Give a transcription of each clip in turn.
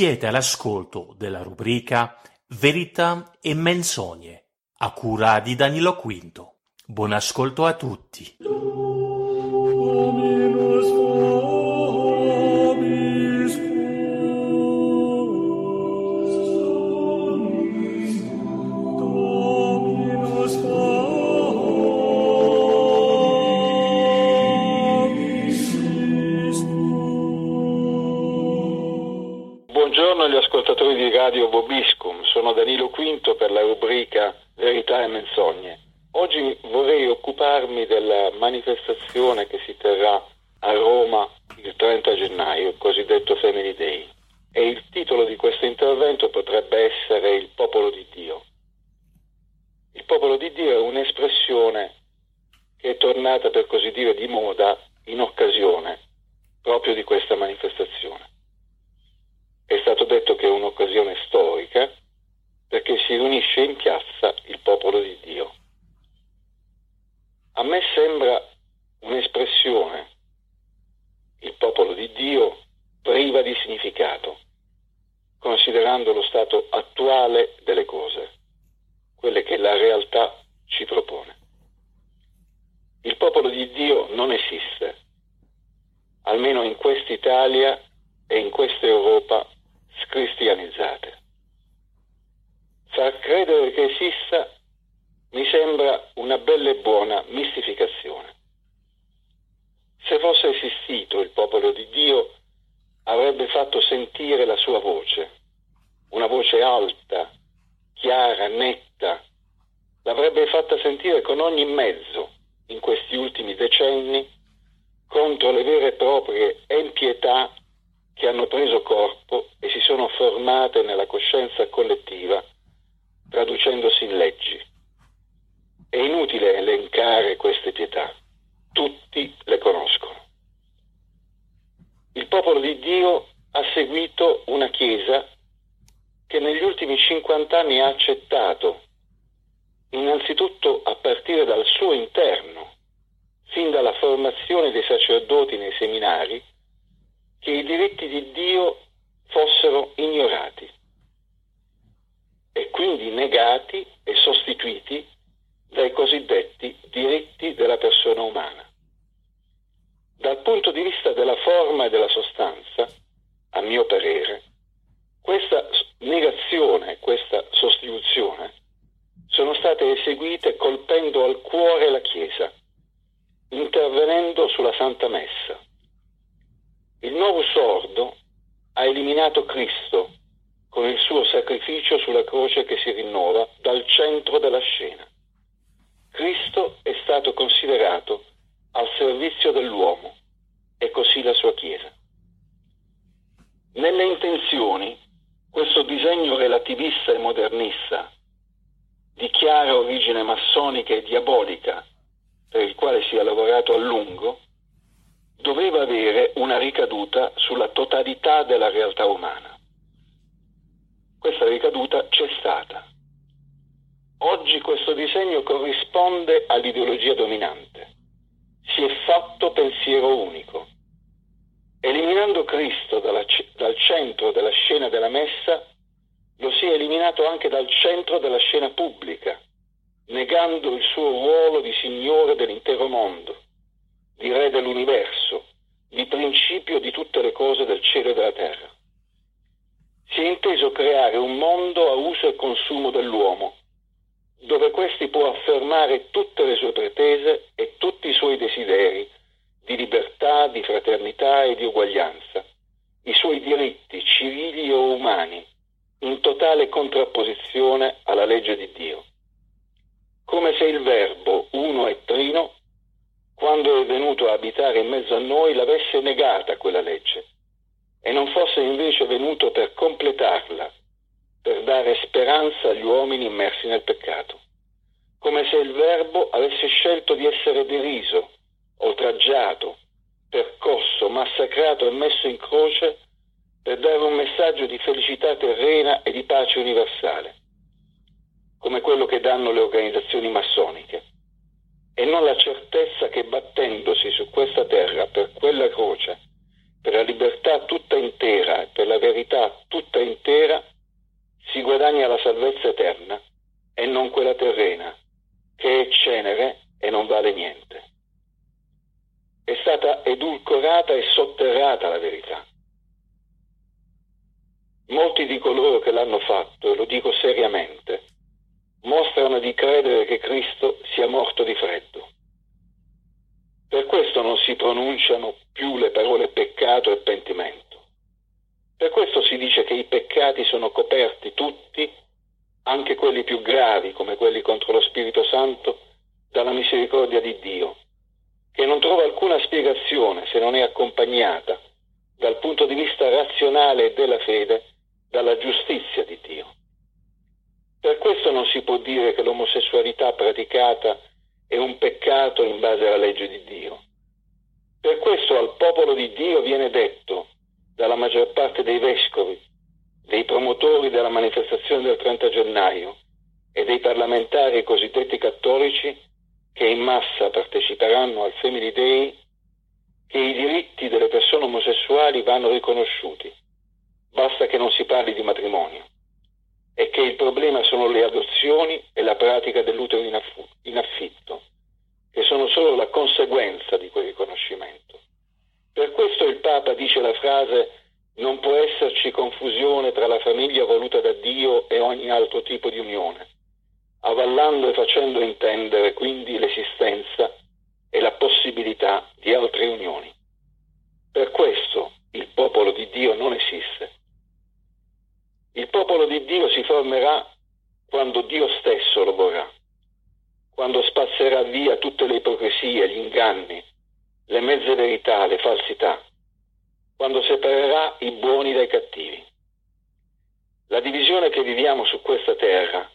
Siete all'ascolto della rubrica Verità e menzogne, a cura di Danilo Quinto. Buon ascolto a tutti. Buongiorno agli ascoltatori di Radio Bobiscum, sono Danilo Quinto per la rubrica Verità e Menzogne. Oggi vorrei occuparmi della manifestazione che si terrà a Roma il 30 gennaio, il cosiddetto Family Day. E il titolo di questo intervento potrebbe essere Il popolo di Dio. Il popolo di Dio è un'espressione che è tornata per così dire di moda in occasione proprio di questa manifestazione. È stato detto che è un'occasione storica perché si riunisce in piazza il popolo di Dio. A me sembra un'espressione, il popolo di Dio, priva di significato, considerando lo stato attuale delle cose, quelle che la realtà ci propone. Il popolo di Dio non esiste, almeno in quest'Italia e in questa Europa scristianizzate. Far credere che esista mi sembra una bella e buona mistificazione. Se fosse esistito il popolo di Dio, avrebbe fatto sentire la sua voce, una voce alta, chiara, netta, l'avrebbe fatta sentire con ogni mezzo in questi ultimi decenni contro le vere e proprie empietà che hanno preso corpo e si sono formate nella coscienza collettiva, traducendosi in leggi. È inutile elencare queste pietà, tutti le conoscono. Il popolo di Dio ha seguito una Chiesa che negli ultimi 50 anni ha accettato, innanzitutto a partire dal suo interno, fin dalla formazione dei sacerdoti nei seminari, che i diritti di Dio fossero ignorati e quindi negati e sostituiti dai cosiddetti diritti della persona umana. Dal punto di vista della forma e della sostanza, a mio parere, questa negazione, questa sostituzione sono state eseguite colpendo al cuore la Chiesa, intervenendo sulla Santa Messa. Il nuovo sordo ha eliminato Cristo con il suo sacrificio sulla croce che si rinnova dal centro della scena. Cristo è stato considerato al servizio dell'uomo e così la sua Chiesa. Nelle intenzioni, questo disegno relativista e modernista, di chiara origine massonica e diabolica, per il quale si è lavorato a lungo, doveva avere una ricaduta sulla totalità della realtà umana. Questa ricaduta c'è stata. Oggi questo disegno corrisponde all'ideologia dominante. Si è fatto pensiero unico. Eliminando Cristo dalla, dal centro della scena della messa, lo si è eliminato anche dal centro della scena pubblica, negando il suo ruolo di Signore dell'intero mondo, di Re dell'universo, di principio di tutte le cose del cielo e della terra. Si è inteso creare un mondo a uso e consumo dell'uomo, dove questi può affermare tutte le sue pretese e tutti i suoi desideri di libertà, di fraternità e di uguaglianza, i suoi diritti civili o umani, in totale contrapposizione alla legge di Dio. Come se il verbo uno e trino, quando è venuto a abitare in mezzo a noi, l'avesse negata quella legge. E non fosse invece venuto per completarla dare speranza agli uomini immersi nel peccato, come se il Verbo avesse scelto di essere deriso, oltraggiato, percosso, massacrato e messo in croce per dare un messaggio di felicità terrena e di pace universale, come quello che danno le organizzazioni massoniche, e non la certezza che battendosi su questa terra per quella croce, per la libertà tutta intera e per la verità tutta intera, si guadagna la salvezza eterna e non quella terrena, che è cenere e non vale niente. È stata edulcorata e sotterrata la verità. Molti di coloro che l'hanno fatto, e lo dico seriamente, mostrano di credere che Cristo sia morto di freddo. Per questo non si pronunciano più le parole peccato e pentimento. Per questo si dice che i peccati sono coperti tutti, anche quelli più gravi, come quelli contro lo Spirito Santo, dalla misericordia di Dio, che non trova alcuna spiegazione se non è accompagnata, dal punto di vista razionale e della fede, dalla giustizia di Dio. Per questo non si può dire che l'omosessualità praticata è un peccato in base alla legge di Dio. Per questo al popolo di Dio viene detto dalla maggior parte dei vescovi, dei promotori della manifestazione del 30 gennaio e dei parlamentari cosiddetti cattolici che in massa parteciperanno al Family Day, che i diritti delle persone omosessuali vanno riconosciuti basta che non si parli di matrimonio, e che il problema sono le adozioni e la pratica dell'utero in, aff- in affitto, che sono solo la conseguenza di quel riconoscimento. Per questo il Papa dice la frase non può esserci confusione tra la famiglia voluta da Dio e ogni altro tipo di unione, avallando e facendo intendere quindi l'esistenza e la possibilità di altre unioni. Per questo il popolo di Dio non esiste. Il popolo di Dio si formerà quando Dio stesso lo vorrà, quando spazzerà via tutte le ipocrisie, gli inganni, le mezze verità, le falsità, quando separerà i buoni dai cattivi. La divisione che viviamo su questa terra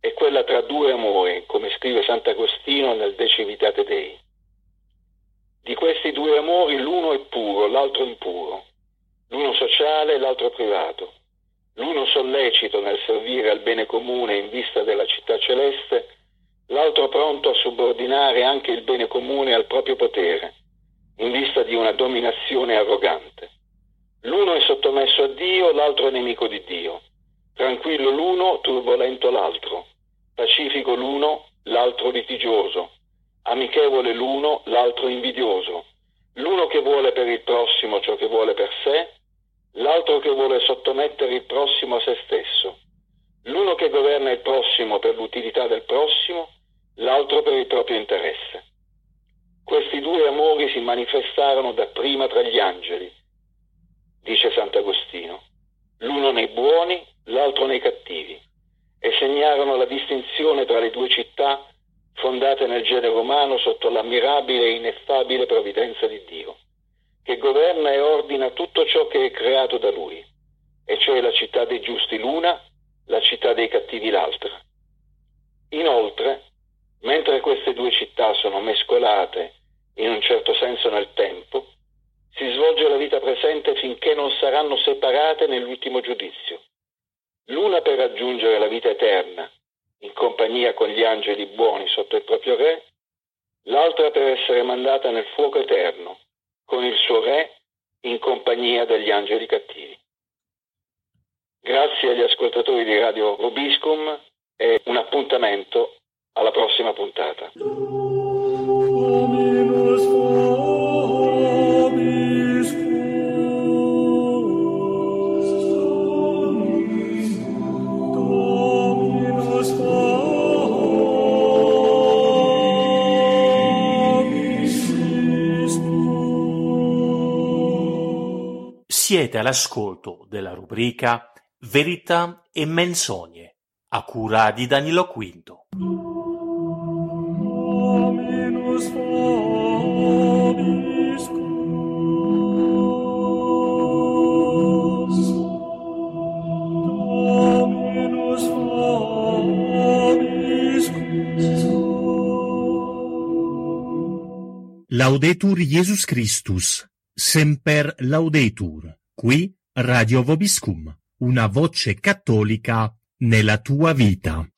è quella tra due amori, come scrive Sant'Agostino nel De Civitate Dei. Di questi due amori l'uno è puro, l'altro impuro, l'uno sociale e l'altro privato l'uno sollecito nel servire al bene comune in vista della città celeste, l'altro pronto a subordinare anche il bene comune al proprio potere, in vista di una dominazione arrogante. L'uno è sottomesso a Dio, l'altro è nemico di Dio. Tranquillo l'uno, turbolento l'altro. Pacifico l'uno, l'altro litigioso. Amichevole l'uno, l'altro invidioso. L'uno che vuole per il prossimo ciò che vuole per sé, l'altro che vuole sottomettere il prossimo a se stesso, l'uno che governa il prossimo per l'utilità del prossimo, l'altro per il proprio interesse. Questi due amori si manifestarono dapprima tra gli angeli, dice Sant'Agostino, l'uno nei buoni, l'altro nei cattivi, e segnarono la distinzione tra le due città fondate nel genere umano sotto l'ammirabile e ineffabile provvidenza di Dio che governa e ordina tutto ciò che è creato da lui, e cioè la città dei giusti l'una, la città dei cattivi l'altra. Inoltre, mentre queste due città sono mescolate in un certo senso nel tempo, si svolge la vita presente finché non saranno separate nell'ultimo giudizio. L'una per raggiungere la vita eterna, in compagnia con gli angeli buoni sotto il proprio re, l'altra per essere mandata nel fuoco eterno, con il suo re in compagnia degli angeli cattivi. Grazie agli ascoltatori di Radio Robiscum e un appuntamento alla prossima puntata. Siete all'ascolto della rubrica Verità e menzogne a cura di Danilo V. Laudetur Jesus Christus, semper laudetur qui Radio Vobiscum, una voce cattolica nella tua vita.